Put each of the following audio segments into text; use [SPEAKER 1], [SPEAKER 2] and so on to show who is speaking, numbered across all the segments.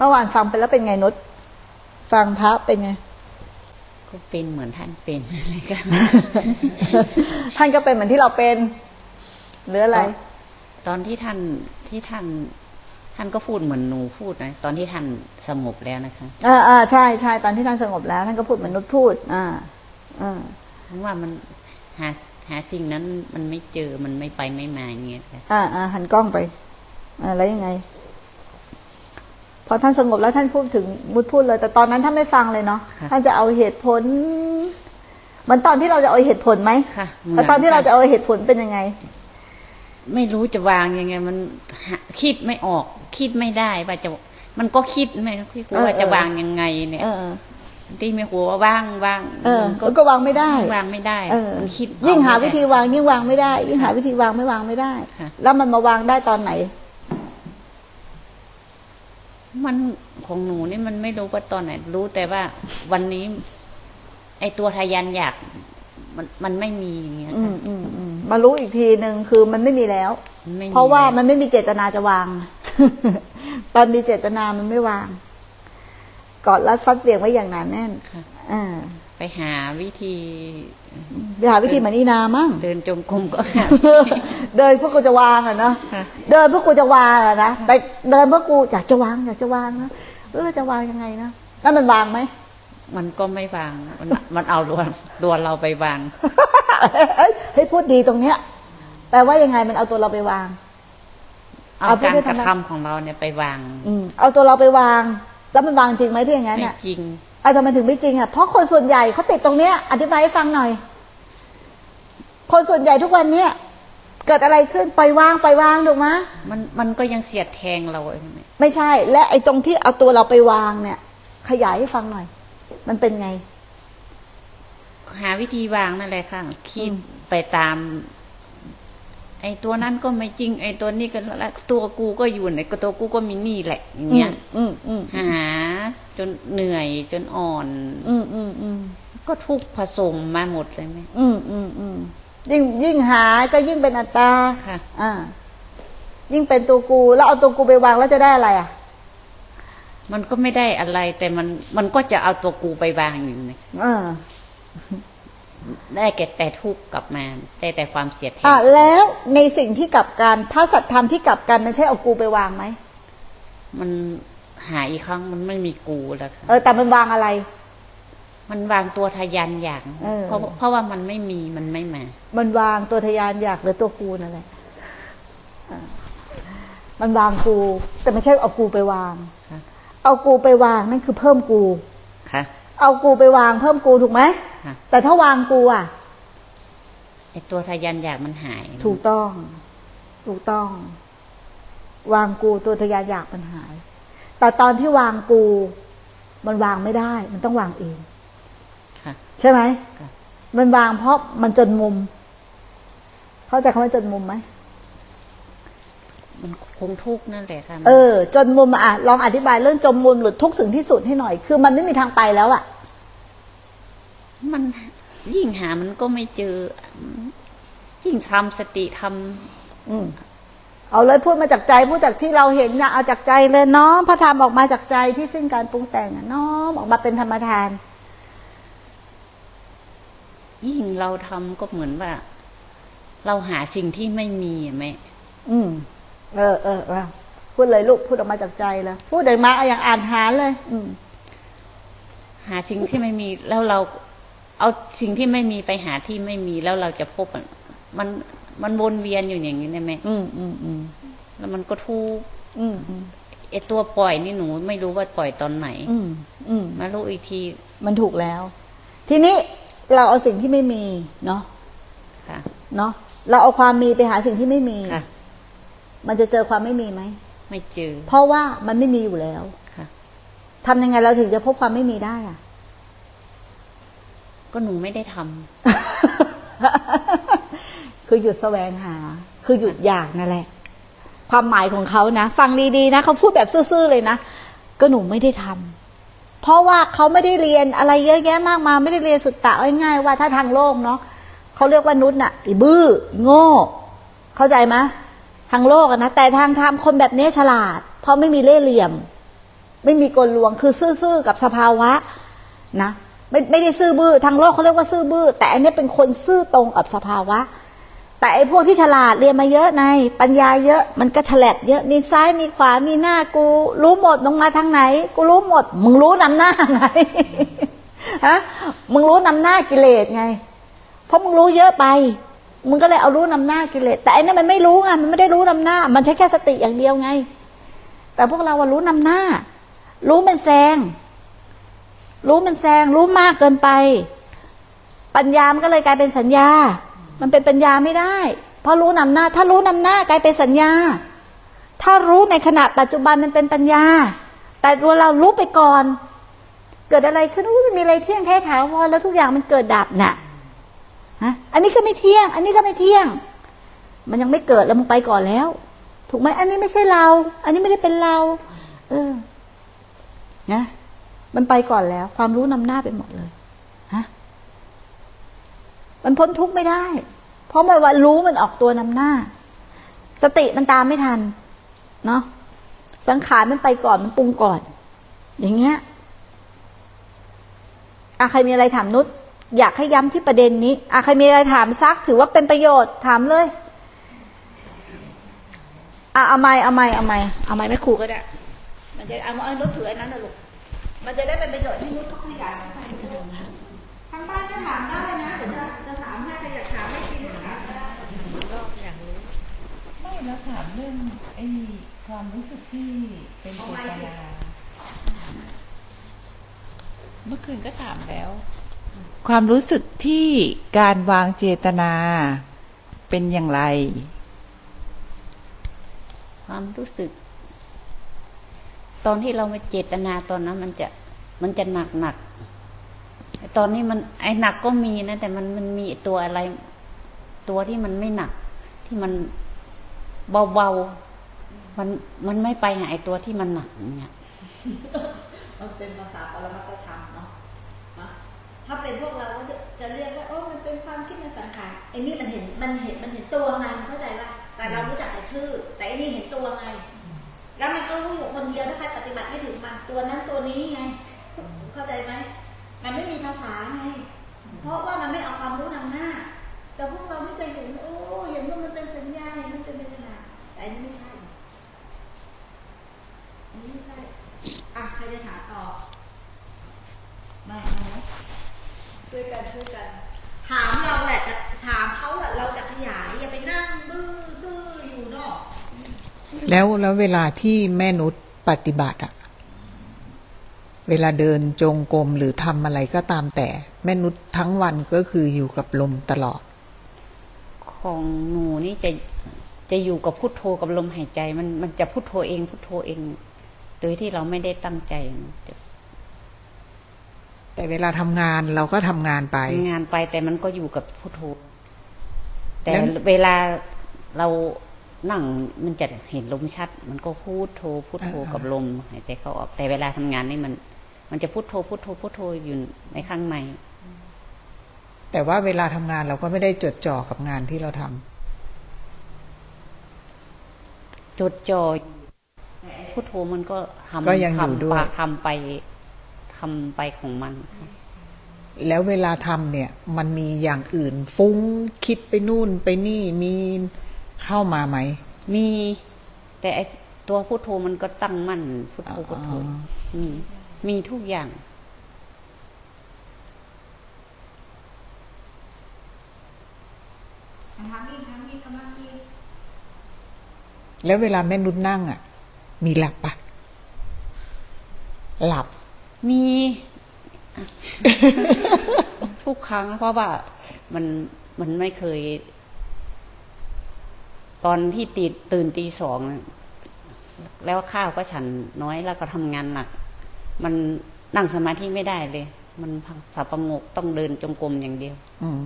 [SPEAKER 1] เมื่อวานฟังไปแล้วเป็นไงนุชฟังพระเป็นไง
[SPEAKER 2] ก็เป็นเหมือนท่านเป็นอะไรกัน
[SPEAKER 1] ท่านก็เป็นเหมือนที่เราเป็นหรืออะไร
[SPEAKER 2] ตอนตอนที่ท่านที่ท่าน ท่านก็พูดเหมือนหนูพูดนะตอนที่ท่านสงบแล้วนะคะ
[SPEAKER 1] อ่าอ่าใช่ใช่ตอนที่ท่านสงบแล้ว ท่านก็พูดเหมือนนุชพูด อ่าอ่า
[SPEAKER 2] เพราะว่ามันหาหาสิ่งนั้นมันไม่เจอมันไม่ไปไม่มาอย่างเงี้ยค่ะ
[SPEAKER 1] อ่าอ่าหันกล้องไปอ่าแล้วยังไง พอท่านสงบแล้วท่านพูดถึงมุดพูดเลย แต่ตอนนั้นท่านไม่ฟังเลยเนาะท่านจะเอาเหตุผลเหมือนตอนที่เราจะเอาเหตุผลไหม
[SPEAKER 2] ค่ะ
[SPEAKER 1] แล้วตอนที่เราจะเอาเหตุผลเป็นยังไง
[SPEAKER 2] ไม่รู้จะวางยังไง มันหาคิดไม่ออก คิดไม่ได้ว่าจะมันก็คิดไม่คิดว่า
[SPEAKER 1] เออ
[SPEAKER 2] จะ
[SPEAKER 1] เออ
[SPEAKER 2] วางยังไง เนี่ย
[SPEAKER 1] เออ
[SPEAKER 2] ที่ไม่หัวว่าว่างว่าง
[SPEAKER 1] เออ
[SPEAKER 2] มัน
[SPEAKER 1] มันก็วางไม่ได้
[SPEAKER 2] วางไม่ได้
[SPEAKER 1] เออ
[SPEAKER 2] มันคิด
[SPEAKER 1] ยิ่งหา
[SPEAKER 2] ออกไม่
[SPEAKER 1] วิธี
[SPEAKER 2] ได้
[SPEAKER 1] วางยิ่งวางไม่ได้ ยิ่งหาวิธีวางไม่วางไม่ได้
[SPEAKER 2] ค่ะ
[SPEAKER 1] แล้วมันมาวางได้ตอนไหน
[SPEAKER 2] มันของหนูนี่มันไม่รู้ว่าตอนไหน รู้แต่ว่าวันนี้ ไอตัวทะยันอยากมันมันไม่มีอย่างเงี้ย
[SPEAKER 1] อื
[SPEAKER 2] ค่ะ
[SPEAKER 1] มอืมอืมมารู้อีกทีหนึ่งคือมันไม่มีแล้ว
[SPEAKER 2] มันไม่มี
[SPEAKER 1] เพราะว่า
[SPEAKER 2] แล้ว
[SPEAKER 1] มันไม่มีเจตนาจะวาง ตอนมีเจตนามันไม่วางกอดรัดฟัดเบี่ยงไว้อย่างหนาแน่น
[SPEAKER 2] ค่ะ
[SPEAKER 1] อ่า
[SPEAKER 2] ไปหาวิธี
[SPEAKER 1] ไปหาวิธีเหมือนอีนามั่ง
[SPEAKER 2] เดินจงกรมก็หา
[SPEAKER 1] เดินเพื่อกูจะวางอะเนาะ
[SPEAKER 2] ค่ะ
[SPEAKER 1] เดินเพื่อกูจะวางอะนะแต่เดินเพื่อกูอยากจะวางอยากจะวางนะเออจะวางยังไงนะแล้วมันวางไหม
[SPEAKER 2] มันก็ไม่วาง มันมันเอาดวนดวนเราไปวาง
[SPEAKER 1] เฮ้ยเฮ้ยพูดดีตรงเนี้ยแปลว่ายังไงมันเอาตัวเราไปวาง
[SPEAKER 2] เอา
[SPEAKER 1] เอาพูด
[SPEAKER 2] การ
[SPEAKER 1] ได้
[SPEAKER 2] กระ
[SPEAKER 1] ทำไม
[SPEAKER 2] ทำของเราเนี่ยไปวาง
[SPEAKER 1] อืมเอาตัวเราไปวาง แล้วมันวางจริงไหมที่อย่างนั้น
[SPEAKER 2] ไม่
[SPEAKER 1] เนี่ย
[SPEAKER 2] จริง
[SPEAKER 1] เอาแต่มันถึงไม่จริงอะเพราะคนส่วนใหญ่เขาติดตรงเนี้ย อธิบายให้ฟังหน่อย คนส่วนใหญ่ทุกวันเนี้ยเกิดอะไรขึ้นปล่อยวางปล่อยวางถูกไหม
[SPEAKER 2] มันมันก็ยังเสียดแทงเราไอ้เนี่ย
[SPEAKER 1] ไม่ใช่ และไอ้ตรงที่เอาตัวเราไปวางเนี่ย ขยายให้ฟังหน่อย มันเป็นไง
[SPEAKER 2] หาวิธีวางนั่นแหละค่ะคิดไปตาม ไอ้ตัวนั้นก็ไม่จริง ไอ้ตัวนี้ก็แล้วตัวกูก็อยู่ไหนก็ตัวกูก็มีนี่แหละอย่างเงี้ย
[SPEAKER 1] อืมอืม
[SPEAKER 2] หา จนเหนื่อยจนอ่อน
[SPEAKER 1] อืมอืมอืม
[SPEAKER 2] ก็ทุกข์ผสมมาหมดเลยไหม
[SPEAKER 1] อืมอืมอืมยิ่งยิ่งหาก็ยิ่งเป็นอัตตา
[SPEAKER 2] ค่ะ
[SPEAKER 1] อ่า ยิ่งเป็นตัวกู แล้วเอาตัวกูไปวางแล้วจะได้อะไรอะ
[SPEAKER 2] มันก็ไม่ได้อะไร แต่มันมันก็จะเอาตัวกูไปวางอยู่เนี่ย
[SPEAKER 1] เออ
[SPEAKER 2] ได้แก่แต่ทุกข์กลับมาได้แต่ความเสียดแท
[SPEAKER 1] อะ
[SPEAKER 2] ง
[SPEAKER 1] แล้วในสิ่งที่กลับกันถ้าสัตธรรมที่กลับกันมันใช่เอากูไปวางไหม
[SPEAKER 2] มัน หาอีกครั้งมันไม่มีกูแล้วค่ะ
[SPEAKER 1] เออแต่มันวางอะไร
[SPEAKER 2] มันวางตัวทะยันอย่าง
[SPEAKER 1] เออ
[SPEAKER 2] เพราะเพราะว่ามันไม่มีมันไม่มา
[SPEAKER 1] มันวางตัวทะยานอยากหรือตัวกูนั่นแหละอ่ามันวางกู แต่ไม่ใช่เอากูไปวาง
[SPEAKER 2] ค่ะ
[SPEAKER 1] เอากูไปวางนั่นคือเพิ่มกู
[SPEAKER 2] ค่ะ
[SPEAKER 1] เอากูไปวางเพิ่มกูถูกไหม
[SPEAKER 2] ค่ะ
[SPEAKER 1] แต่ถ้าวางกูอะ
[SPEAKER 2] ไอตัวทะยันอยากมันหาย
[SPEAKER 1] ถูกต้อง ถูกต้อง วางกูตัวทะยานอยากมันหาย แต่ตอนที่วางกูมันวางไม่ได้ มันต้องวางเอง
[SPEAKER 2] ค่ะ
[SPEAKER 1] ใช่ไหม
[SPEAKER 2] ค่ะ
[SPEAKER 1] มันวางเพราะมันจนมุม เข้าใจคำว่าจนมุมไหม
[SPEAKER 2] มันคงทุกข์นั่นแหละค่ะ
[SPEAKER 1] เออ จนมุมอะลองอธิบายเรื่องจนมุมหรือทุกข์ถึงที่สุดให้หน่อย คือมันไม่มีทางไปแล้วอะ
[SPEAKER 2] มันยิ่งหามันก็ไม่เจอ ยิ่งทำสติทำ
[SPEAKER 1] อืม เอาเลยพูดมาจากใจพูดจากที่เราเห็นนะเอาจากใจเลยน้อมพระธรรมออกมาจากใจที่สิ้นการปรุงแต่งอะน้อมออกมาเป็นธรรมทาน
[SPEAKER 2] ยิ่งเราทำก็เหมือนว่า เราหาสิ่งที่ไม่มีอะแม่
[SPEAKER 1] อืม เออเออเออพูดเลยลูกพูดออกมาจากใจเลยพูดออกมาเอาอย่างอ่านหาเลย อืม
[SPEAKER 2] หาสิ่งที่ไม่มีแล้วเรา เอาสิ่งที่ไม่มีไปหาที่ไม่มีแล้วเราจะพบอะมัน มันวนเวียนอยู่อย่างนี้นะแม่
[SPEAKER 1] อืมอืมอืม
[SPEAKER 2] แล้วมันก็ทุกข์
[SPEAKER 1] อืมอืม
[SPEAKER 2] ไอตัวปล่อยนี่หนูไม่รู้ว่าปล่อยตอนไหน
[SPEAKER 1] อืมอืม
[SPEAKER 2] มารู้อีกที
[SPEAKER 1] มันถูกแล้ว ทีนี้เราเอาสิ่งที่ไม่มีเนาะ
[SPEAKER 2] ค่ะ
[SPEAKER 1] เนาะเราเอาความมีไปหาสิ่งที่ไม่มี
[SPEAKER 2] ค่ะ
[SPEAKER 1] มันจะเจอความไม่มีไหม
[SPEAKER 2] ไม่เจอ
[SPEAKER 1] เพราะว่ามันไม่มีอยู่แล้ว
[SPEAKER 2] ค่ะ
[SPEAKER 1] ทำยังไงเราถึงจะพบความไม่มีได้อะ
[SPEAKER 2] ก็หนูไม่ได้ทำ
[SPEAKER 1] คือหยุดแสวงหา คือหยุดอยากนั่นแหละ ความหมายของเขานะ ฟังดีๆนะเขาพูดแบบซื่อๆเลยนะ ก็หนูไม่ได้ทำเพราะว่าเขาไม่ได้เรียนอะไรเยอะแยะมากมายไม่ได้เรียนสุดตะง่ายๆว่าถ้าทางโลกเนาะเขาเรียกว่านุษย์น่ะอีบื้อ โง่ เข้าใจไหมทางโลกนะแต่ทางธรรมคนแบบนี้ฉลาด เพราะไม่มีเล่ห์เหลี่ยม ไม่มีกลลวงคือซื่อๆกับสภาวะนะไม่ไม่ได้ซื่อบื้อทางโลกเขาเรียกว่าซื่อบื้อแต่อันนี้เป็นคนซื่อตรงกับสภาวะ แต่ไอ้พวกที่ฉลาดเรียนมาเยอะในปัญญาเยอะมันก็ฉลาดเยอะมีซ้ายมีขวามีหน้ากู รู้หมดมึงมาทางไหน กูรู้หมด มึงรู้นำหน้าไงฮะมึงรู้นำหน้ากิเลสไง เพราะมึงรู้เยอะไป มึงก็เลยเอารู้นำหน้ากิเลสแต่อันนี้มันไม่รู้ไงมันไม่ได้รู้นำหน้า มันใช้แค่สติอย่างเดียวไง แต่พวกเราว่ารู้นำหน้า รู้มันแซงรู้มันแซงรู้มากเกินไป ปัญญามันก็เลยกลายเป็นสัญญา มันเป็นปัญญาไม่ได้ เพราะรู้นำหน้า ถ้ารู้นำหน้ากลายเป็นสัญญา ถ้ารู้ในขณะปัจจุบันมันเป็นปัญญา แต่ตัวเรารู้ไปก่อน เกิดอะไรขึ้นมันมีอะไรเที่ยงแท้ถาวรแล้วทุกอย่างมันเกิดดับน่ะฮะอันนี้ก็ไม่เที่ยง อันนี้ก็ไม่เที่ยง มันยังไม่เกิดแล้วมึงไปก่อนแล้ว ถูกไหมอันนี้ไม่ใช่เรา อันนี้ไม่ได้เป็นเรา เออนะมันไปก่อนแล้ว ความรู้นำหน้าไปหมดเลย มันพ้นทุกข์ไม่ได้ เพราะมันว่ารู้มันออกตัวนำหน้า สติมันตามไม่ทัน เนาะสังขารมันไปก่อนมันปรุงก่อน อย่างเงี้ยอะใครมีอะไรถามนุชอยากให้ย้ำที่ประเด็นนี้อะใครมีอะไรถามซัก ถือว่าเป็นประโยชน์ถามเลยอะเอาไม่เอาไม่เอาไม่เอาไม่ไม่ครูก็ได้ มันจะเอาเอานุชถืออันนั้นนะลูกมันจะได้เป็นประโยชน์ให้นุชเขาขยายทางบ้านก็ถามได้นะเดี๋ยวจะจะถามให้ใครอยากถามให้ทีนุชถามได้
[SPEAKER 3] ไม่ แล้วถามเรื่องไอ้ความรู้สึกที่เป็นเจตนาเมื่อคืนก็ถามแล้ว ความรู้สึกที่การวางเจตนาเป็นอย่างไร
[SPEAKER 2] ความรู้สึก ตอนที่เรามาเจตนาตอนนั้น มันจะมันจะหนักหนักไอ้ตอนนี้มันไอ้หนักก็มีนะ แต่มันมันมีตัวอะไร ตัวที่มันไม่หนัก ที่มัน เบาๆ มันมันไม่ไปหาไอ้ตัวที่มันหนักเนี่ย
[SPEAKER 1] มันเป็นภาษาปรมัตธรรมเนาะนะถ้าเป็นพวกเราก็จะจะเรียกว่าโอ้มันเป็นความคิดในสังขารไอ้นี่มันเห็นมันเห็นมันเห็นตัวไงเข้าใจป่ะแต่เรารู้จักแต่ชื่อ แต่ไอ้นี่เห็นตัวไง แล้วมันก็รู้อยู่คนเดียวถ้าใครปฏิบัติไม่ถึงมันตัวนั้นตัวนี้ไง เข้าใจไหมมันไม่มีภาษาไง เพราะว่ามันไม่เอาความรู้นำหน้า แต่พวกเราไม่เคยเห็นโอ้เห็นว่ามันเป็นสัญญาเห็น แต่อันนี้ไม่ใช่ อันนี้ไม่ใช่ อะใครจะถามต่อไม่ไม่ช่วยกันช่วยกัน ถามเราแหละจะถามเขาแหละเราจะขยายอย่าไปนั่งบื้อซื่ออยู่เนอก
[SPEAKER 3] แล้วแล้วเวลาที่แม่นุชปฏิบัติอะเวลาเดินจงกรมหรือทำอะไรก็ตามแต่ แม่นุชทั้งวันก็คืออยู่กับลมตลอด
[SPEAKER 2] ของหนูนี่จะ จะอยู่กับพุทโธกับลมหายใจ มันมันจะพุทโธเองพุทโธเอง โดยที่เราไม่ได้ตั้งใจจะ
[SPEAKER 3] แต่เวลาทำงานเราก็ทำงานไป
[SPEAKER 2] ทำงานไปแต่มันก็อยู่กับพุทโธ แต่
[SPEAKER 3] แล้ว
[SPEAKER 2] เวลาเรานั่งมันจะเห็นลมชัด มันก็พุทโธพุทโธกับลมหายใจเข้าออก แต่เวลาทำงานนี่มัน มันจะพุทโธพุทโธพุทโธอยู่ในข้างใน
[SPEAKER 3] แต่ว่าเวลาทำงานเราก็ไม่ได้จดจ่อกับงานที่เราทำ
[SPEAKER 2] จดจ่อพุทโธมันก็ทำ
[SPEAKER 3] ก็ยังอยู่ด้วย
[SPEAKER 2] ทำไปทำไปของมัน
[SPEAKER 3] แล้วเวลาทำเนี่ย มันมีอย่างอื่น ฟุ้งคิดไปนู่นไปนี่มีเข้ามาไหม
[SPEAKER 2] มี แต่ไอ้ตัวพุทโธมันก็ตั้งมั่นพุทโธพุทโธ
[SPEAKER 3] อ๋อ
[SPEAKER 2] มีมีทุกอย่าง
[SPEAKER 1] ทำนี่ทำนี่กำลังนี่
[SPEAKER 3] แล้วเวลาแม่นุชนั่งอะ มีหลับปะหลับ
[SPEAKER 2] มี ทุกครั้งเพราะว่ามันมันไม่เคย ตอนที่ตีตื่นตีสองน่ะแล้วข้าวก็ฉันน้อยแล้วก็ทำงานหนัก มันนั่งสมาธิไม่ได้เลย มันสับประงกต้องเดินจงกรมอย่างเดียว
[SPEAKER 3] อืม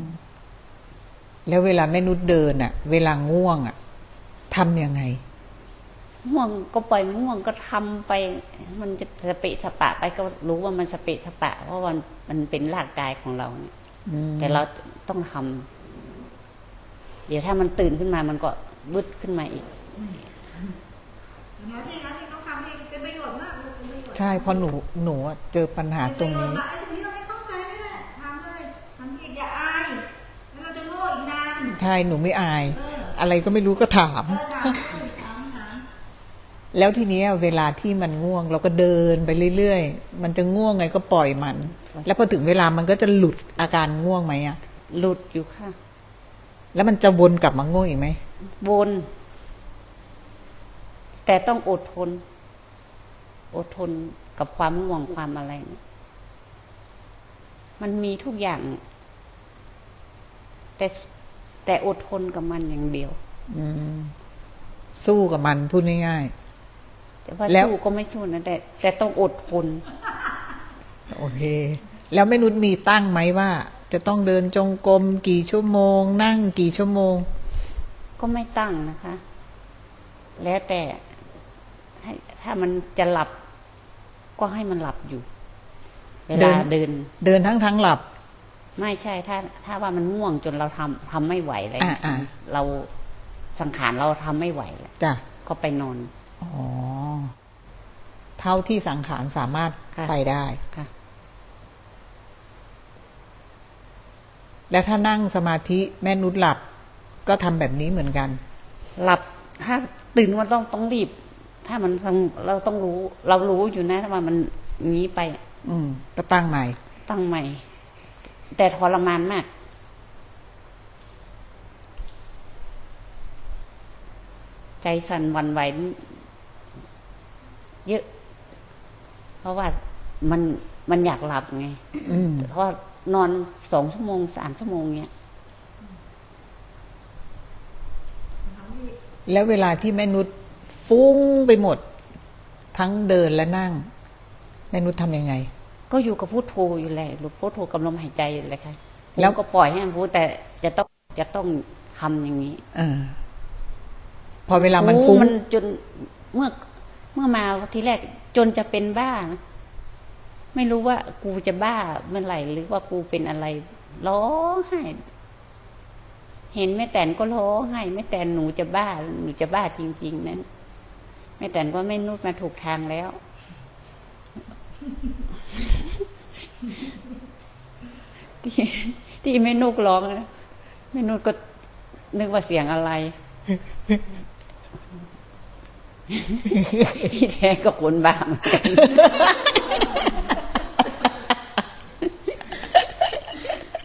[SPEAKER 3] แล้วเวลาแม่นุชเดินอะ เวลาง่วงอะ ทำยังไง
[SPEAKER 2] ง่วงก็ปล่อยมันง่วงก็ทำไป มันจะสเปะสปะไปก็รู้ว่ามันสเปะสปะ เพราะว่ามันมันเป็นร่างกายของเราเนี่ย
[SPEAKER 3] อืม
[SPEAKER 2] แต่เราต้องทำเดี๋ยวถ้ามันตื่นขึ้นมามันก็บึดขึ้นมาอีก
[SPEAKER 1] หมอที่เขาที่เขาทำนี่เป็นประโยชน์มากลูกเป็นประโยชน์
[SPEAKER 3] ใช่เพราะหนูหนูอะเจอปัญหาตรงนี้
[SPEAKER 1] ไอ้สิ่งที่เราไม่เข้าใจนี่แหละทำเลยทำอีกอย่าอายแล้วเราจะโง่อีกนาน
[SPEAKER 3] ใช่หนูไม่อาย อะไรก็ไม่รู้ก็ถาม
[SPEAKER 1] เออถามเลยถามถาม
[SPEAKER 3] แล้วทีเนี้ยเวลาที่มันง่วง เราก็เดินไปเรื่อยๆ มันจะง่วงไงก็ปล่อยมัน แล้วพอถึงเวลามันก็จะหลุดอาการง่วงไหมอะ
[SPEAKER 2] หลุดอยู่ค่ะ
[SPEAKER 3] แล้วมันจะวนกลับมาง่วงอีกไหม
[SPEAKER 2] วน แต่ต้องอดทน อดทนกับความง่วงความอะไรเนี่ยมันมีทุกอย่าง แต่ แต่อดทนกับมันอย่างเดียว
[SPEAKER 3] อืมสู้กับมันพูดง่าย
[SPEAKER 2] แต่ว่า
[SPEAKER 3] แล้ว
[SPEAKER 2] สู้ก็ไม่สู้นะแต่ แต่ต้องอดทน
[SPEAKER 3] ๆโอเค แล้วแม่นุชมีตั้งไหมว่า จะต้องเดินจงกรมกี่ชั่วโมง นั่งกี่ชั่วโมง
[SPEAKER 2] ก็ไม่ตั้งนะคะ แล้วแต่ให้ถ้ามันจะหลับ ก็ให้มันหลับอยู่เว
[SPEAKER 3] เดิ
[SPEAKER 2] ลานเดิน
[SPEAKER 3] เดินทั้งทั้งๆหลับ
[SPEAKER 2] ไม่ใช่ถ้าถ้าว่ามันง่วงจนเราทำทำไม่ไหวเลย
[SPEAKER 3] อ่าอ่า
[SPEAKER 2] เราสังขารเราทำไม่ไหวแล้ว
[SPEAKER 3] จ้ะ
[SPEAKER 2] ก็ไปนอน
[SPEAKER 3] อ๋อเท่าที่สังขารสามารถ
[SPEAKER 2] ค่ะ
[SPEAKER 3] ไปได้
[SPEAKER 2] ค่ะ
[SPEAKER 3] แล้วถ้านั่งสมาธิแม่นุชหลับ ก็ทำแบบนี้เหมือนกัน
[SPEAKER 2] หลับถ้าตื่นมันต้องต้องรีบ ถ้ามันทำเราต้องรู้ เรารู้อยู่นะว่ามันหนี้ไป
[SPEAKER 3] อืมก็ตั้งใหม่
[SPEAKER 2] ตั้งใหม่ แต่ทรมานมาก ใจสั่นหวันไหวเยอะ เพราะว่ามันมันอยากหลับไง
[SPEAKER 3] อืม
[SPEAKER 2] เพราะนอนสองชั่วโมงสามชั่วโมงเนี้ย
[SPEAKER 3] แล้วเวลาที่แม่นุชฟุ้งไปหมด ทั้งเดินและนั่ง แม่นุชทำยังไง
[SPEAKER 2] ก็อยู่กับพุทโธอยู่แหละหรือพุทโธกำลังหายใจอยู่เลยค่ะ
[SPEAKER 3] แล้
[SPEAKER 2] แล้ววก็ปล่อยให้มันพูดแต่จะต้องจะต้องทำอย่างนี้
[SPEAKER 3] เออ พอเวลามันฟุ้ง
[SPEAKER 2] มันจนเมื่อเมื่อมาทีแรก จนจะเป็นบ้านะไม่รู้ว่ากูจะบ้าเมื่อไหร่หรือว่ากูเป็นอะไรร้องไห้เห็นแม่แตนก็ร้องไห้แม่แตนหนูจะบ้า หนูจะบ้าจริง ๆ นั้นแม่แตนก็ไม่นุดมาถูกทางแล้ว ที่ที่แม่นุกร้องนะแม่นุกก็นึกว่าเสียงอะไรที่แท้ก็คนบ้าเหมือนกัน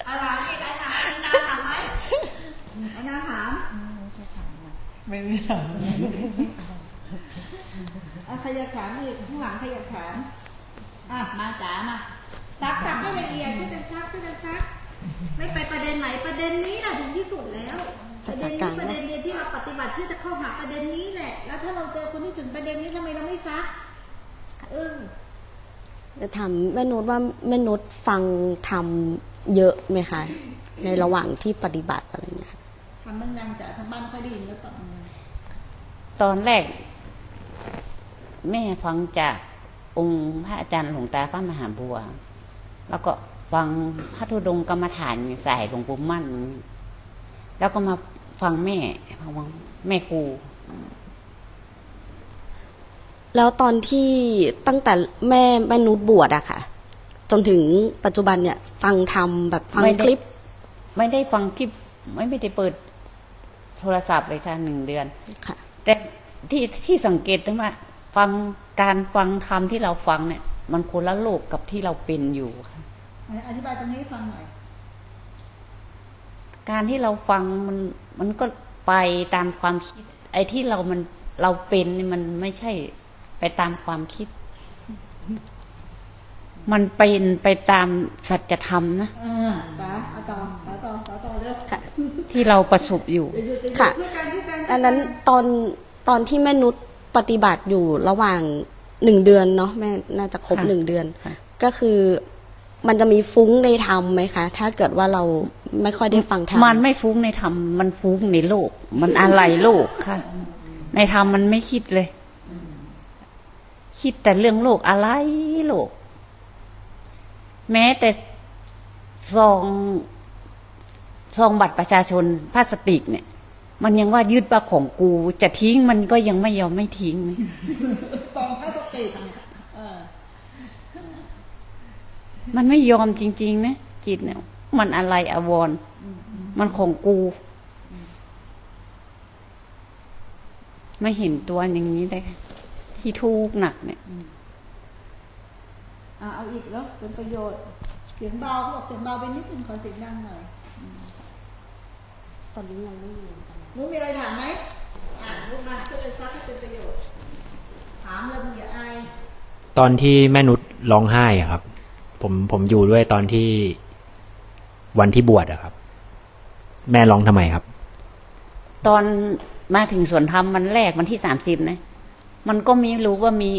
[SPEAKER 1] อะไรอีกไอ้ถามไอ้นาถามไหมไอ้นาถาม
[SPEAKER 3] ไม่ได้ถาม
[SPEAKER 1] อะใครอยากถามอีกข้างหลังใครอยากถามอะมาจ๋ามา ซักซักให้ละเอียดช่วยกันซักช่วยกันซัก ไม่ไปประเด็นไหนประเด็นนี้แหละถึงที่สุดแล้วประเด็นนี้ประเด็นเดียวที่เราปฏิบัติที่จะเข้าหาประเด็นนี้แหละ แล้วถ้าเราเจอคนที่ถึงประเด็นนี้ทำไมเราไม่ซักเออ
[SPEAKER 4] จะถามแม่นุชว่าแม่นุชฟังทำเยอะไหมคะในระหว่างที่ปฏิบัติอะไรเงี้ยค่ะ
[SPEAKER 1] ทำดังๆจ๋าทางบ้านไม่ค่อยได้ยินหรือเปล่า
[SPEAKER 2] ตอนแรก แม่ฟังจากองค์พระอาจารย์หลวงตาพระมหาบัว แล้วก็ฟังพระธุดงค์กรรมฐานสายหลวงปู่มั่น แล้วก็มาฟังแม่ฟังแม่ครู
[SPEAKER 4] แล้วตอนที่ตั้งแต่แม่แม่นุชบวชอะค่ะ จนถึงปัจจุบันเนี่ย ฟังทำแบบฟัง
[SPEAKER 2] ไม่ได้
[SPEAKER 4] คลิป
[SPEAKER 2] ไม่ได้ฟังคลิป ไม่ไม่ได้เปิดโทรศัพท์เลยค่ะหนึ่งเดือน
[SPEAKER 4] ค่ะ
[SPEAKER 2] แต่ที่ที่สังเกตได้ว่า ฟังการฟังธรรมที่เราฟังเนี่ย มันคนละโลกกับที่เราเป็นอยู่ค่ะ
[SPEAKER 1] อธิบายตรงนี้ให้ฟังหน่อย
[SPEAKER 2] การที่เราฟังมันมันก็ไปตามความคิด ไอ้ที่เรามันเราเป็นนี่มันไม่ใช่ไปตามความคิด มันเป็นไปตามสัจธรรมนะ
[SPEAKER 1] อ่าป๋าเอาต่อต่อต่อต่อต่อเร็ว
[SPEAKER 2] ที่เราประสบอยู่
[SPEAKER 4] ค่ะ
[SPEAKER 1] ช่วยกันช่วยกัน
[SPEAKER 4] อันนั้นตอนตอนที่แม่นุชปฏิบัติอยู่ระหว่างหนึ่งเดือนเนาะแม่น่าจะครบ
[SPEAKER 2] ค่ะ
[SPEAKER 4] หนึ่งเดือน
[SPEAKER 2] ค่ะ
[SPEAKER 4] ก็คือ มันจะมีฟุ้งในธรรมไหมคะ ถ้าเกิดว่าเราไม่ค่อยได้ฟังธรรม
[SPEAKER 2] มันไม่ฟุ้งในธรรมมันฟุ้งในโลก มันอะไรโลกค่ะ ในธรรมมันไม่คิดเลย คิดแต่เรื่องโลกอะไรโลก แม้แต่ซองซองบัตรประชาชนพลาสติกเนี่ย มันยังว่ายึดว่าของกู จะทิ้งมันก็ยังไม่ยอมไม่ทิ้ง
[SPEAKER 1] สองพลาสติกเออ
[SPEAKER 2] มันไม่ยอมจริง ๆ นะ จิตเนี่ย มันอะไรอาวรณ์มันของกู ไม่เห็นตัวอย่างนี้เลยค่ะที่ทุกข์หนักเนี่ย
[SPEAKER 1] อ่าเอาอีกแล้วเป็นประโยชน์เสียงเบาเขาบอกเสียงเบาไปนิดนึงขอเสียงดังหน่อย
[SPEAKER 4] ตอนนี้ยังไม่มี
[SPEAKER 1] รู้มีอะไรถามไหมอ่ารู้มาก็เลยซักให้เป็นประโยชน์ ถามเลยมึงอย่าอาย
[SPEAKER 5] ตอนที่แม่นุชร้องไห้อะครับ ผมผมอยู่ด้วยตอนที่วันที่บวชอะครับ แม่ร้องทำไมครับ
[SPEAKER 2] ตอนมาถึงสวนธรรมมันแรกวันที่สามสิบนะมันก็ไม่รู้ว่ามี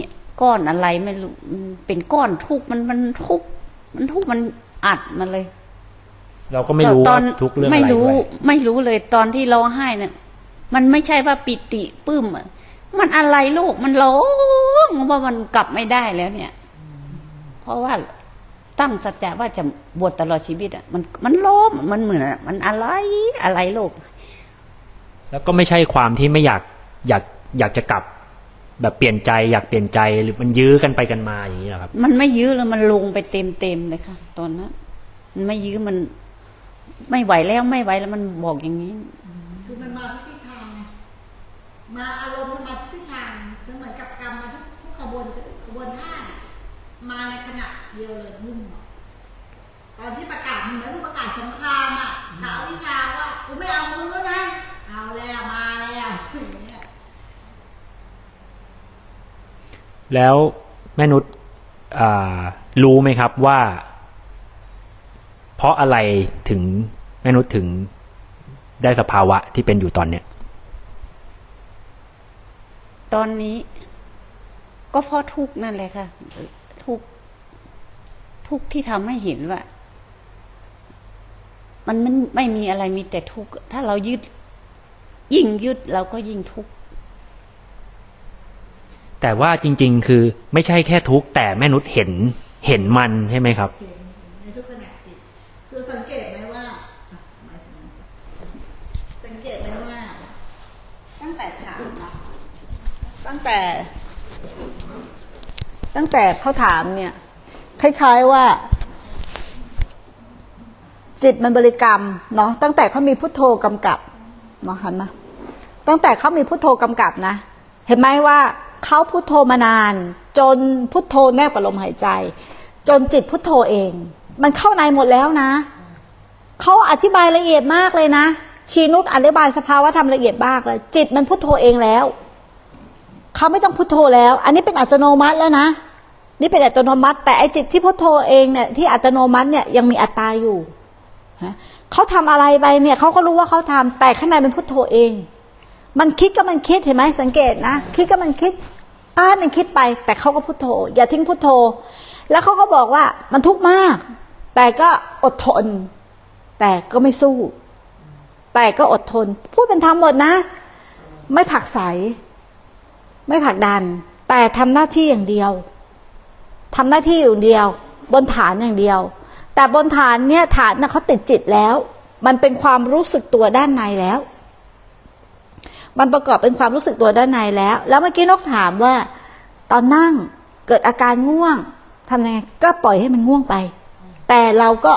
[SPEAKER 2] ก้อนอะไรไม่รู้มันเป็นก้อนทุกข์มันมันทุกข์มันทุกข์มันอัดมาเลย
[SPEAKER 5] เราก็ไม่รู้
[SPEAKER 2] ตอ
[SPEAKER 5] ว่านทุกเรื่อง
[SPEAKER 2] ไม่
[SPEAKER 5] อะไร
[SPEAKER 2] รู้
[SPEAKER 5] ด้วย
[SPEAKER 2] ไม่รู้เลยตอนที่ร้องไห้เนี่ยมันไม่ใช่ว่าปิติปลื้มอะมันอะไรลูกมันร้องว่ามันกลับไม่ได้แล้วเนี่ย เพราะว่า ตั้งสัจจะว่าจะบวชตลอดชีวิตอะมันมันล้มมันเหมือนอะมันอะไรอะไรลูก
[SPEAKER 5] แล้วก็ไม่ใช่ความที่ไม่อยากอยากอยากจะกลับ แบบเปลี่ยนใจอยากเปลี่ยนใจหรือมันยื้อกันไปกันมาอย่างนี้เหรอครับ
[SPEAKER 2] มันไม่ยื้อแล้วมันลงไปเต็มเต็มๆเลยค่ะ ตอนนั้นมันไม่ยื้อมัน ไม่ไหวแล้วไม่ไหวแล้วมันบอกอย่างนี้
[SPEAKER 1] คือมันมาทุกทิศทางไงมาอารมณ์มันมาทุกทิศทางคือเหมือนกับกรรมมาทุกทุกขบวนขบวนท่ามาในขณะเดียวเลยมุ่ง ตอนที่ประกาศเหมือนประกาศสงครามอะกล่าววิชาว่ากูไม่เอามึงแล้วนะ เอาแล้วมาแล้วอย่างเงี้ย
[SPEAKER 5] แล้วแม่นุชอ่ารู้ไหมครับว่า เพราะอะไรถึงแม่นุชถึงได้สภาวะที่เป็นอยู่ตอนเนี้ย
[SPEAKER 2] ตอนนี้ก็เพราะทุกข์นั่นแหละค่ะ ทุกข์ทุกข์ที่ทำให้เห็นว่า มันมันไม่มีอะไรมีแต่ทุกข์ถ้าเรายึดยิ่งยึดเราก็ยิ่งทุกข์
[SPEAKER 5] แต่ว่าจริง ๆ คือไม่ใช่แค่ทุกข์แต่แม่นุชเห็นเห็นมันใช่ไหมครับ
[SPEAKER 1] เห็นในทุกขณะจิตคือสังเกตไหมว่าอะหมายถึงสังเกตไหมว่า ตั้งแต่ถามนะตั้งแต่ ตั้งแต่เขาถามเนี่ย คล้าย ๆว่า จิตมันบริกรรมเนาะตั้งแต่เขามีพุทโธกำกับเนาะหันมาตั้งแต่เขามีพุทโธกำกับนะ เห็นไหมว่าเขาพุทโธมานาน จนพุทโธแนบกับลมหายใจ จนจิตพุทโธเอง มันเข้าในหมดแล้วนะเขาอธิบายละเอียดมากเลยนะชีนุชอธิบายสภาวะธรรมละเอียดมากเลย จิตมันพุทโธเองแล้วเขาไม่ต้องพุทโธแล้ว อันนี้เป็นอัตโนมัติแล้วนะนี่เป็นอัตโนมัติ แต่ไอจิตที่พุทโธเองเนี่ยที่อัตโนมัติเนี่ยยังมีอัตตาอยู่ ฮะเขาทำอะไรไปเนี่ยเขาก็รู้ว่าเขาทำแต่ข้างในเป็นพุทโธเอง มันคิดก็มันคิดเห็นไหมสังเกตนะคิดก็มันคิดอ่ามันคิดไป แต่เขาก็พุทโธ อย่าทิ้งพุทโธ แล้วเขาก็บอกว่ามันทุกข์มาก แต่ก็อดทน แต่ก็ไม่สู้ แต่ก็อดทน พูดเป็นธรรมหมดนะ ไม่ผักใส ไม่ผักดัน แต่ทำหน้าที่อย่างเดียวทำหน้าที่อย่างเดียว บนฐานอย่างเดียว แต่บนฐานเนี่ยฐานน่ะเขาติดจิตแล้ว มันเป็นความรู้สึกตัวด้านในแล้ว มันประกอบเป็นความรู้สึกตัวด้านในแล้ว แล้วเมื่อกี้นกถามว่า ตอนนั่งเกิดอาการง่วงทำยังไงก็ปล่อยให้มันง่วงไป แต่เราก็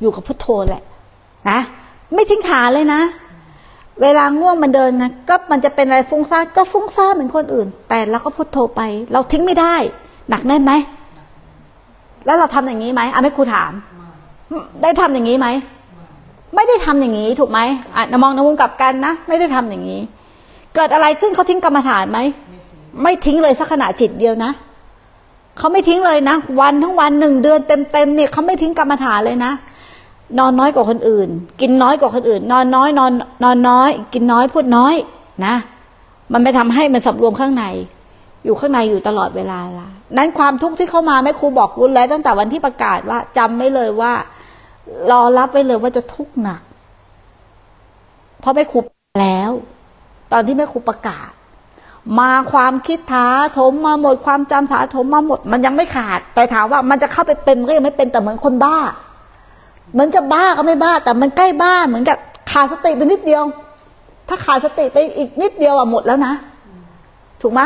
[SPEAKER 1] อยู่กับพุทโธแหละนะไม่ทิ้งขาเลยนะ เวลาง่วงมันเดินนะก็มันจะเป็นอะไรฟุ้งซ่านก็ฟุ้งซ่านเหมือนคนอื่น แต่เราก็พุทโธไป เราทิ้งไม่ได้ หนักแน่นไหม แล้วเราทำอย่างนี้ไหมอะไม่ครูถาม ได้ทำอย่างนี้ไหม ไม่ได้ทำอย่างนี้ถูกไหมอะมองในมุมกลับกันนะ ไม่ได้ทำอย่างนี้ เกิดอะไรขึ้นเขาทิ้งกรรมฐานไหม ไม่ทิ้งเลยสักขณะจิตเดียวนะ เขาไม่ทิ้งเลยนะ วันทั้งวันหนึ่งเดือนเต็มๆเนี่ยเขาไม่ทิ้งกรรมฐานเลยนะ นอนน้อยกว่าคนอื่น กินน้อยกว่าคนอื่น นอนน้อย นอนนอนน้อย กินน้อยพูดน้อยนะ มันไม่ทำให้มันสำรวมข้างใน อยู่ข้างในอยู่ตลอดเวลาละ นั้นความทุกข์ที่เข้ามาแม่ครูบอกรุนแล้วตั้งแต่วันที่ประกาศว่าจำไม่เลยว่า รอรับไว้เลยว่าจะทุกข์หนัก เพราะแม่ครูแล้ว ตอนที่แม่ครูประกาศ มาความคิดท้าถมมาหมดความจำถาถมมาหมด มันยังไม่ขาด แต่ถามว่ามันจะเข้าไปเป็นมันก็ยังไม่เป็นแต่เหมือนคนบ้าเหมือนจะบ้าก็ไม่บ้า แต่มันใกล้บ้าเหมือนกับขาดสติไปนิดเดียว ถ้าขาดสติไปอีกนิดเดียวอะหมดแล้วนะถูกไหม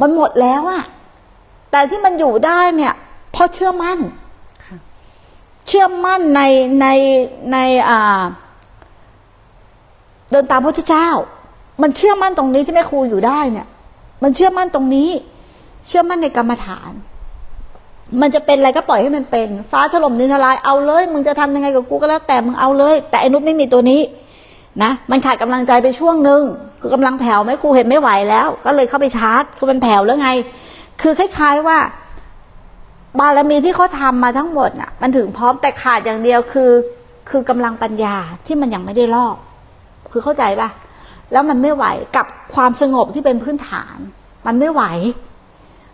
[SPEAKER 1] มันหมดแล้วอะ แต่ที่มันอยู่ได้เนี่ยเพราะเชื่อมั่น
[SPEAKER 2] ค่ะ
[SPEAKER 1] ชื่อมั่นในในในอ่าเดินตามพระพุทธเจ้า มันเชื่อมั่นตรงนี้ที่แม่ครูอยู่ได้เนี่ย มันเชื่อมั่นตรงนี้ เชื่อมั่นในกรรมฐาน มันจะเป็นอะไรก็ปล่อยให้มันเป็น ฟ้าถล่มดินทลายเอาเลย มึงจะทำยังไงกับกูก็แล้วแต่มึงเอาเลย แต่ไอ้นุชไม่มีตัวนี้นะมันขาดกำลังใจไปช่วงหนึ่งคือกำลังแผ่วแม่ครูเห็นไม่ไหวแล้ว ก็เลยเข้าไปชาร์จคือมันแผ่วแล้วไง คือคล้ายๆว่า บารมีที่เขาทำมาทั้งหมดน่ะ มันถึงพร้อมแต่ขาดอย่างเดียวคือ คือกำลังปัญญาที่มันยังไม่ได้รอบคือเข้าใจปะแล้วมันไม่ไหวกับความสงบที่เป็นพื้นฐาน มันไม่ไหว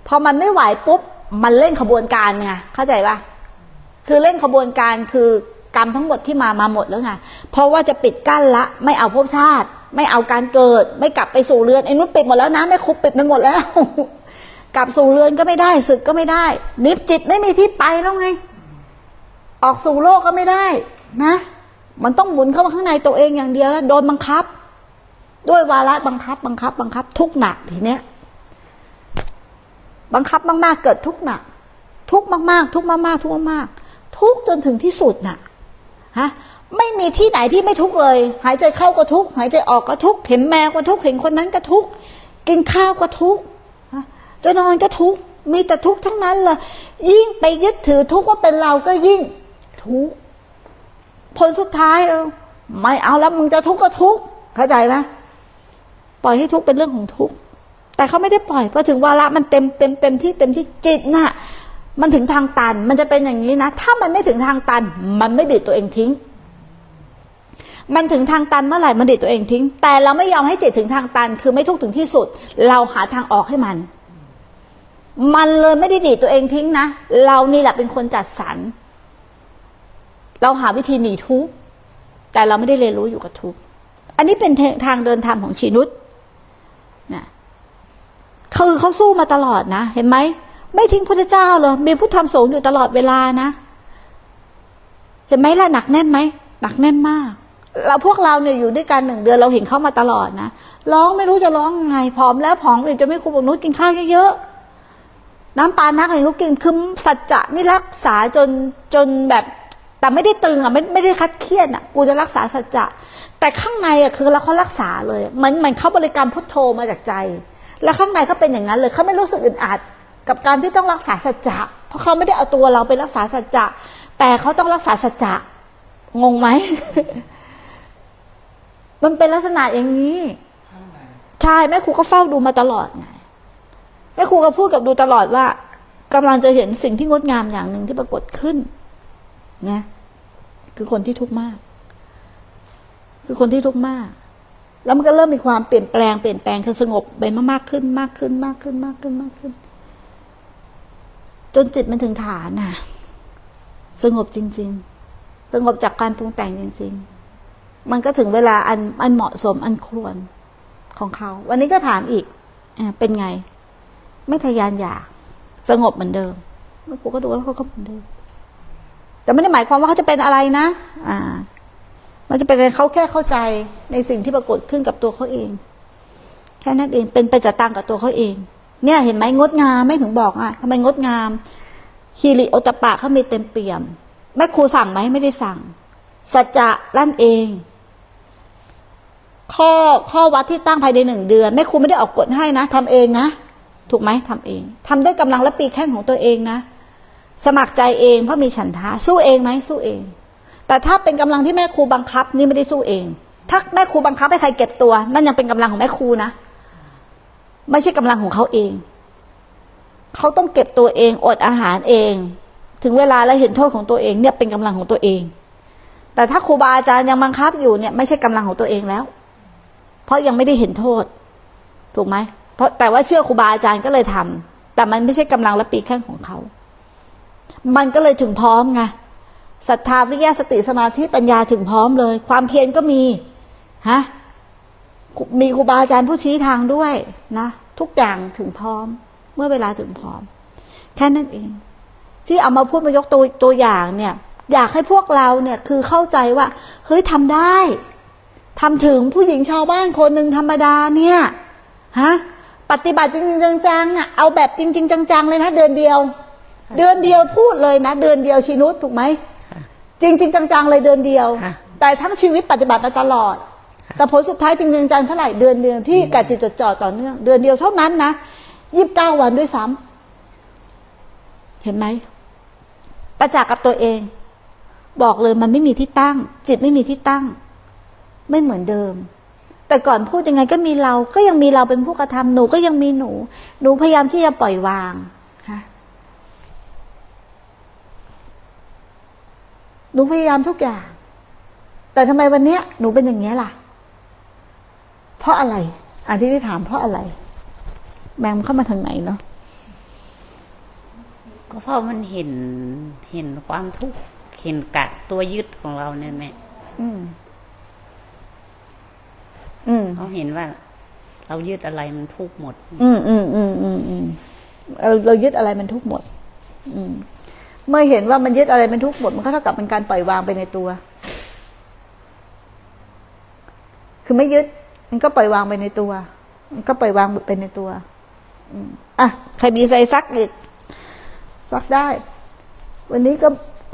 [SPEAKER 1] พอมันไม่ไหวปุ๊บมันเล่นขบวนการไงเข้าใจปะคือเล่นขบวนการคือกรรมทั้งหมดที่มามาหมดแล้วไงเพราะว่าจะปิดกั้นละ ไม่เอาภพชาติ ไม่เอาการเกิด ไม่กลับไปสู่เรือนไอ้นุชปิดหมดแล้วนะแม่ครูปิดไปหมดแล้ว กลับสู่เรือนก็ไม่ได้ศึกก็ไม่ได้นิพจิตไม่มีที่ไปแล้วไง ออกสู่โลกก็ไม่ได้นะ มันต้องหมุนเข้ามาข้างในตัวเองอย่างเดียวแล้วโดนบังคับ ด้วยวาระบังคับ บังคับ บังคับ ทุกหนักทีเนี้ย บังคับมากๆ เกิดทุกหนัก ทุกมากๆ ทุกมากๆ ทุกมากๆ ทุกจนถึงที่สุดน่ะฮะไม่มีที่ไหนที่ไม่ทุกเลย หายใจเข้าก็ทุกหายใจออกก็ทุกเห็นแมวก็ทุกเห็นคนนั้นก็ทุกกินข้าวก็ทุก จะนอนก็ทุกข์มีแต่ทุกข์ทั้งนั้นเลยยิ่งไปยึดถือทุกข์ว่าเป็นเราก็ยิ่งทุกข์ผลสุดท้ายเออไม่เอาแล้วมึงจะทุกข์ก็ทุกข์เข้าใจไหมปล่อยให้ทุกข์เป็นเรื่องของทุกข์แต่เขาไม่ได้ปล่อยพอถึงวาระมันเต็มเต็มเต็มที่เต็มที่จิตน่ะ มันถึงทางตัน มันจะเป็นอย่างนี้นะ ถ้ามันไม่ถึงทางตัน มันไม่ดีดตัวเองทิ้ง มันถึงทางตันเมื่อไหร่มันดีดตัวเองทิ้ง แต่เราไม่ยอมให้จิตถึงทางตัน คือไม่ทุกถึงที่สุด เราหาทางออกให้มัน มันเลยไม่ได้ดีตัวเองทิ้งนะ เรานี่แหละเป็นคนจัดสรร เราหาวิธีหนีทุกข์แต่เราไม่ได้เรียนรู้อยู่กับทุกข์อันนี้เป็นทางเดินธรรมของชีนุษนะคือเขาสู้มาตลอดนะ เห็นไหม ไม่ทิ้งพระเจ้าเลยมีผู้ทำสงฆ์อยู่ตลอดเวลานะ เห็นไหมล่ะหนักแน่นไหมหนักแน่นมาก เราพวกเราเนี่ยอยู่ด้วยกันหนึ่งเดือนเราเห็นเขามาตลอดนะร้องไม่รู้จะร้องยังไงผอมแล้วผอมอีกจะไม่คุมบอกนุ้กินข้าวเยอะๆ น้ำปลานักอะไรเขากินคือสัจจะนี่รักษาจนจนแบบแต่ไม่ได้ตึงอะไม่ไม่ได้คัดเครียดอะกูจะรักษาสัจจะ แต่ข้างในอะคือเราเขารักษาเลยมือนมือนเขาบริกรรมพุทโธมาจากใจ แล้วข้างในเขาเป็นอย่างนั้นเลยเขาไม่รู้สึกอึดอัดกับการที่ต้องรักษาสัจจะ เพราะเขาไม่ได้เอาตัวเราไปรักษาสัจจะ แต่เขาต้องรักษาสัจจะงงไหมมันเป็นลักษณะอย่างนี้ ใช่แม่ครูก็เฝ้าดูมาตลอดไง แม่ครูก็พูดกับดูตลอดว่ากำลังจะเห็นสิ่งที่งดงามอย่างหนึ่งที่ปรากฏขึ้นนะคือคนที่ทุกข์มาก คือคนที่ทุกข์มาก แล้วมันก็เริ่มมีความเปลี่ยนแปลงเปลี่ยนแปลงคือสงบไปมากๆขึ้น มากขึ้น มากขึ้นมากขึ้นมากขึ้น จนจิตมันถึงฐานน่ะ สงบจริง ๆ สงบจากการปรุงแต่งจริง ๆ มันก็ถึงเวลาอันอันเหมาะสมอันควรของเขา วันนี้ก็ถามอีกอเป็นไง ไม่ทะยานอยากสงบเหมือนเดิมเมื่อกูก็ดูแล้วเขาก็เหมือนเดิม แต่ไม่ได้หมายความว่าเขาจะเป็นอะไรนะ อ่า มันจะเป็นเขาแค่เข้าใจในสิ่งที่ปรากฏขึ้นกับตัวเขาเอง แค่นั้นเองเป็นไปจัดตังกับตัวเขาเอง เนี่ย เห็นไหมงดงามไม่ถึงบอกอะทำไมงดงามฮิริโอตปะเขามีเต็มเปี่ยมแม่ครูสั่งไหมไม่ได้สั่งสัจจะลั่นเอง ข้อข้อวัดที่ตั้งภายในหนึ่งเดือนแม่ครูไม่ได้ออกกฎให้นะทำเองนะ ถูกไหมทำเองทำด้วยกำลังและปีแข้งของตัวเองนะ สมัครใจเองเพราะมีฉันทะสู้เองไหมสู้เอง แต่ถ้าเป็นกำลังที่แม่ครูบังคับ นี่ไม่ได้สู้เอง ถ้าแม่ครูบังคับให้ใครเก็บตัว นั่นยังเป็นกำลังของแม่ครูนะไม่ใช่กำลังของเขาเอง เขาต้องเก็บตัวเองอดอาหารเอง ถึงเวลาแล้วเห็นโทษของตัวเองเนี่ยเป็นกำลังของตัวเอง แต่ถ้าครูบาอาจารย์ยังบังคับอยู่เนี่ย ไม่ใช่กำลังของตัวเองแล้ว เพราะยังไม่ได้เห็นโทษ ถูกไหม เพราะแต่ว่าเชื่อครูบาอาจารย์ก็เลยทำแต่มันไม่ใช่กำลังและปีกแข้งของเขา มันก็เลยถึงพร้อมไงศรัทธาวิริยะสติสมาธิปัญญาถึงพร้อมเลย ความเพียรก็มีฮะมีครูบาอาจารย์ผู้ชี้ทางด้วยนะทุกอย่างถึงพร้อม เมื่อเวลาถึงพร้อม แค่นั้นเอง ที่เอามาพูดมายกตัวตัวอย่างเนี่ย อยากให้พวกเราเนี่ยคือเข้าใจว่าเฮ้ยทำได้ทำถึงผู้หญิงชาวบ้านคนหนึ่งธรรมดาเนี่ยฮะ ปฏิบัติจริงๆจังๆอะเอาแบบจริง ๆ จัง ๆ เลยนะ เดือนเดียว เดือนเดียวพูดเลยนะ เดือนเดียวชินุษถูกไหมจริงจริงจัง ๆ เลยเดือนเดียว
[SPEAKER 2] ค่ะ
[SPEAKER 1] แต่ทั้งชีวิตปฏิบัติมาตลอด แต่ผลสุดท้ายจริงๆจังๆเท่าไหร่เดือนเดียวที่กัดจิตจดจ่อต่อเนื่อง เดือนเดียวเท่านั้นนะยี่สิบเก้าวันด้วยซ้ำเห็นไหมประจักษ์กับตัวเอง บอกเลยมันไม่มีที่ตั้ง จิตไม่มีที่ตั้ง ไม่เหมือนเดิม แต่ก่อนพูดยังไงก็มีเราก็ยังมีเราเป็นผู้กระทำหนูก็ยังมีหนู หนูพยายามที่จะปล่อยวางฮะหนูพยายามทุกอย่าง แต่ทำไมวันเนี้ย หนูเป็นอย่างนี้ยล่ะ เพราะอะไรอันที่ที่ถามเพราะอะไร แมงมันเข้ามาทางไหนเนาะ
[SPEAKER 2] ก็เพราะมันเห็นเห็นความทุกข์เห็นกะตัวยึดของเราเนี่ยแม่
[SPEAKER 1] อืมอืม
[SPEAKER 2] เขาเห็นว่า เรายึดอะไรมันทุกข์หมด
[SPEAKER 1] อืมอืมอืมอืมอืมเราเรายึดอะไรมันทุกข์หมด อืม เมื่อเห็นว่ามันยึดอะไรมันทุกข์หมด มันก็เท่ากับเป็นการปล่อยวางไปในตัว คือไม่ยึด มันก็ปล่อยวางไปในตัว มันก็ปล่อยวางไปในตัว อืมอะใครมีใจซักอีกซักได้ วันนี้ก็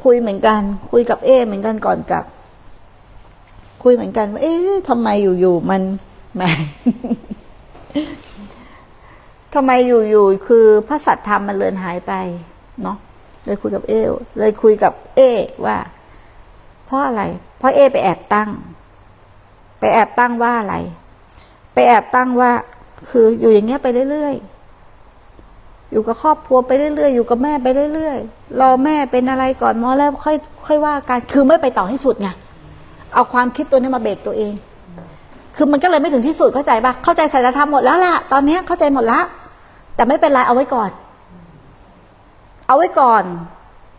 [SPEAKER 1] คุยเหมือนกัน คุยกับเอเหมือนกันก่อนกลับ คุยเหมือนกันว่าเอ๊ะทำไมอยู่ๆมันแหมทำไมอยู่ๆคือพระสัตธรรมมันเลือนหายไปเนาะเลยคุยกับเอเลยคุยกับเอว่า เพราะอะไร เพราะเอไปแอบตั้ง ไปแอบตั้งว่าอะไร ไปแอบตั้งว่า คืออยู่อย่างเงี้ยไปเรื่อยๆอยู่กับครอบครัวไปเรื่อยๆอยู่กับแม่ไปเรื่อยๆรอแม่เป็นอะไรก่อนมอแล้วค่อย ค่อยว่ากันคือไม่ไปต่อให้สุดไง เอาความคิดตัวนี้มาเบรกตัวเอง คือมันก็เลยไม่ถึงที่สุดเข้าใจปะเข้าใจสัจธรรมหมดแล้วแหละตอนนี้เข้าใจหมดแล้วแต่ไม่เป็นไรเอาไว้ก่อน เอาไว้ก่อน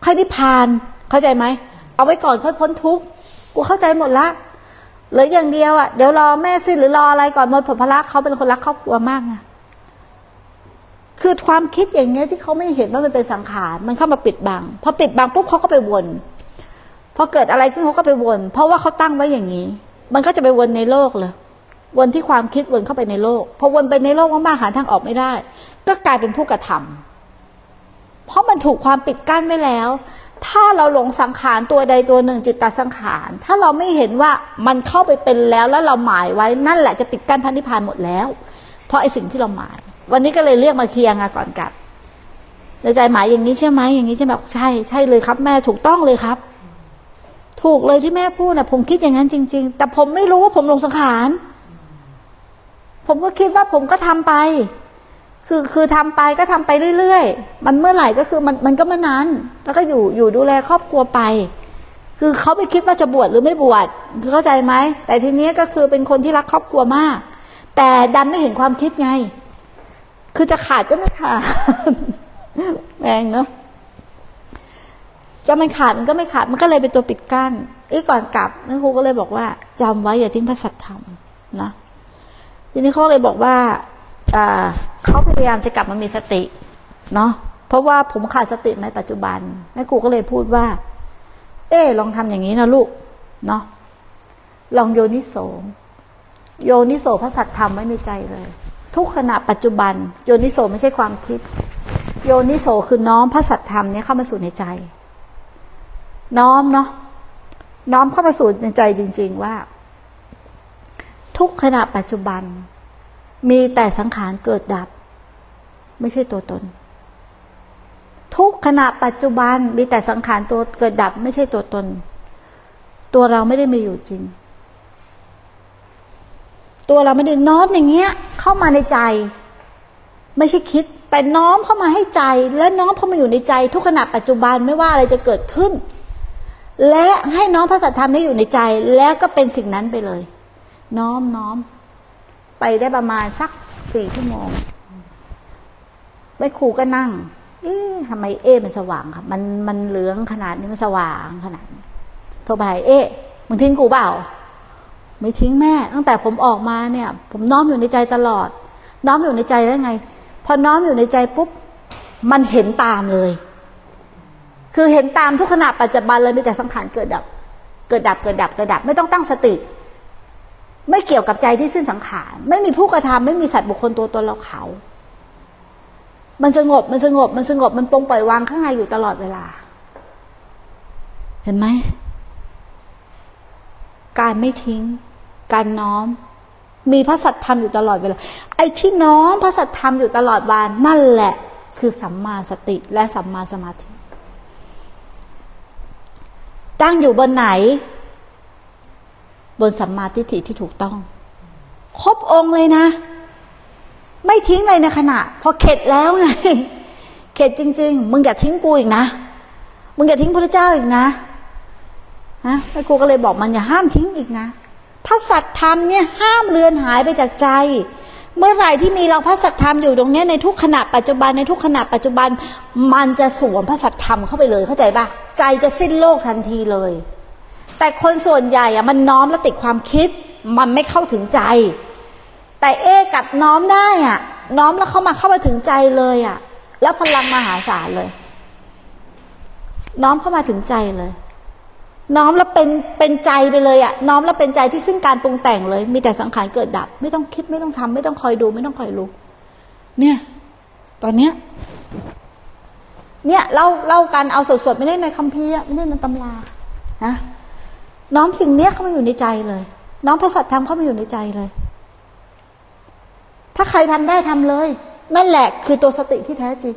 [SPEAKER 1] ค่อยนิพพานเข้าใจไหมเอาไว้ก่อนค่อยพ้นทุกข์กูเข้าใจหมดละเหลืออย่างเดียวอะเดี๋ยวรอแม่สิ้นหรือรออะไรก่อนหมดผลพละเขาเป็นคนรักครอบครัวมากนะคือความคิดอย่างเงี้ยที่เขาไม่เห็นว่ามันเป็นสังขารมันเข้ามาปิดบังพอปิดบังปุ๊บเขาก็ไปวน พอเกิดอะไรขึ้นเขาก็ไปวน เพราะว่าเขาตั้งไว้อย่างนี้ มันก็จะไปวนในโลกเลยวนที่ความคิดวนเข้าไปในโลกพอวนไปในโลกมากๆหาทางออกไม่ได้ ก็กลายเป็นผู้กระทำเพราะมันถูกความปิดกั้นไว้แล้ว ถ้าเราหลงสังขารตัวใดตัวหนึ่งจิตตสังขาร ถ้าเราไม่เห็นว่ามันเข้าไปเป็นแล้วแล้วเราหมายไว้นั่นแหละจะปิดกั้นพันธิพานหมดแล้ว เพราะไอ้สิ่งที่เราหมาย วันนี้ก็เลยเรียกมาเคลียร์งานก่อนกลับในใจหมายอย่างนี้ใช่ไหมอย่างนี้ใช่ไหมบใช่ใช่เลยครับ แม่ถูกต้องเลยครับ ถูกเลยที่แม่พูดนะผมคิดอย่างนั้นจริง ๆ แต่ผมไม่รู้ว่าผมหลงสังขารผมก็คิดว่าผมก็ทำไป คือคือทำไปก็ทำไปเรื่อยๆ มันเมื่อไหร่ก็คือมันมันก็เมื่อนั้น แล้วก็อยู่อยู่ดูแลครอบครัวไป คือเขาไม่คิดว่าจะบวชหรือไม่บวชคือเข้าใจไหมแต่ทีนี้ก็คือเป็นคนที่รักครอบครัวมาก แต่ดันไม่เห็นความคิดไง คือจะขาดก็ไม่ขาดแรงเนาะ จะมันขาดมันก็ไม่ขาดมันก็เลยเป็นตัวปิดกั้นไอ้ก่อนกลับนั่นครูก็เลยบอกว่าจำไว้อย่าทิ้งพระสัตธรรมนะทีนี้เขาเลยบอกว่าเขาพยายามจะกลับมามีสติ เนาะเพราะว่าผมขาดสติในปัจจุบันแม่ครูก็เลยพูดว่า เอ๊ลองทำอย่างนี้นะลูกเนาะลองโยนิโสโยนิโสพระสัตธรรมไว้ในใจเลย ทุกขณะปัจจุบัน โยนิโสไม่ใช่ความคิด โยนิโสคือน้อมพระสัตธรรมเนี่ยเข้ามาสู่ในใจ น้อมเนาะน้อมเข้ามาสู่ในใจจริง ๆว่า ทุกขณะปัจจุบัน มีแต่สังขารเกิดดับ ไม่ใช่ตัวตน ทุกขณะปัจจุบันมีแต่สังขารตัวเกิดดับ ไม่ใช่ตัวตน ตัวเราไม่ได้มีอยู่จริง ตัวเราไม่ได้น้อมอย่างเงี้ย เข้ามาในใจ ไม่ใช่คิด แต่น้อมเข้ามาให้ใจ และน้อมเข้ามาอยู่ในใจ ทุกขณะปัจจุบันไม่ว่าอะไรจะเกิดขึ้น และให้น้อมพระสัทธรรมนี้อยู่ในใจ แล้วก็เป็นสิ่งนั้นไปเลย น้อมน้อม ไปได้ประมาณสักสี่ชั่วโมงแม่ครูก็นั่ง เอ๊ะทำไมเอ๊ะมันสว่างครับ มันมันเหลืองขนาดนี้มันสว่างขนาดนี้โทรไปเอ๊ะมึงทิ้งกูเปล่า ไม่ทิ้งแม่ ตั้งแต่ผมออกมาเนี่ย ผมน้อมอยู่ในใจตลอด น้อมอยู่ในใจได้ไง พอน้อมอยู่ในใจปุ๊บ มันเห็นตามเลย คือเห็นตามทุกขณะปัจจุบันเลยมีแต่สังขารเกิดดับ เกิดดับเกิดดับเกิดดับ ไม่ต้องตั้งสติ ไม่เกี่ยวกับใจที่สิ้นสังขาร ไม่มีผู้กระทำไม่มีสัตว์บุคคลตัวตนเราเขา มันสงบมันสงบมันสงบมันปรงปล่อยวางข้างในอยู่ตลอดเวลา เห็นไหมการไม่ทิ้ง การน้อม มีพระสัตธรรมอยู่ตลอดเวลา ไอ้ที่น้อมพระสัตธรรมอยู่ตลอดวันนั่นแหละ คือสัมมาสติและสัมมาสมาธิ ตั้งอยู่บนไหน บนสัมมาทิฏฐิที่ถูกต้อง ครบองค์เลยนะ ไม่ทิ้งเลยในขณะ พอเข็ดแล้วไงเข็ดจริง ๆ มึงอย่าทิ้งกูอีกนะ มึงอย่าทิ้งพระเจ้าอีกนะฮะแล้วกูก็เลยบอกมันอย่าห้ามทิ้งอีกนะพระสัตธรรมเนี่ยห้ามเลือนหายไปจากใจ เมื่อไหร่ที่มีเราพระสัตธรรมอยู่ตรงนี้ในทุกขณะปัจจุบันในทุกขณะปัจจุบัน มันจะสวมพระสัตธรรมเข้าไปเลยเข้าใจปะใจจะสิ้นโลกทันทีเลย แต่คนส่วนใหญ่อะมันน้อมแล้วติดความคิด มันไม่เข้าถึงใจ แต่เอกับน้อมได้อะน้อมแล้วเข้ามาเข้ามาถึงใจเลยอะแล้วพลังมหาศาลเลย น้อมเข้ามาถึงใจเลย น้อมแล้วเป็นเป็นใจไปเลยอะน้อมแล้วเป็นใจที่สิ้นการปรุงแต่งเลย มีแต่สังขารเกิดดับ ไม่ต้องคิดไม่ต้องทำไม่ต้องคอยดู ไม่ต้องคอยรู้ เนี่ย ตอนเนี้ย เนี่ยเล่าเล่ากันเอาสดๆไม่ได้ในคัมภีร์ไม่ได้ในตำรานะน้อมสิ่งเนี้ยเข้ามาอยู่ในใจเลย น้อมพระสัตธรรมเข้ามาอยู่ในใจเลย ถ้าใครทำได้ทำเลย นั่นแหละคือตัวสติที่แท้จริง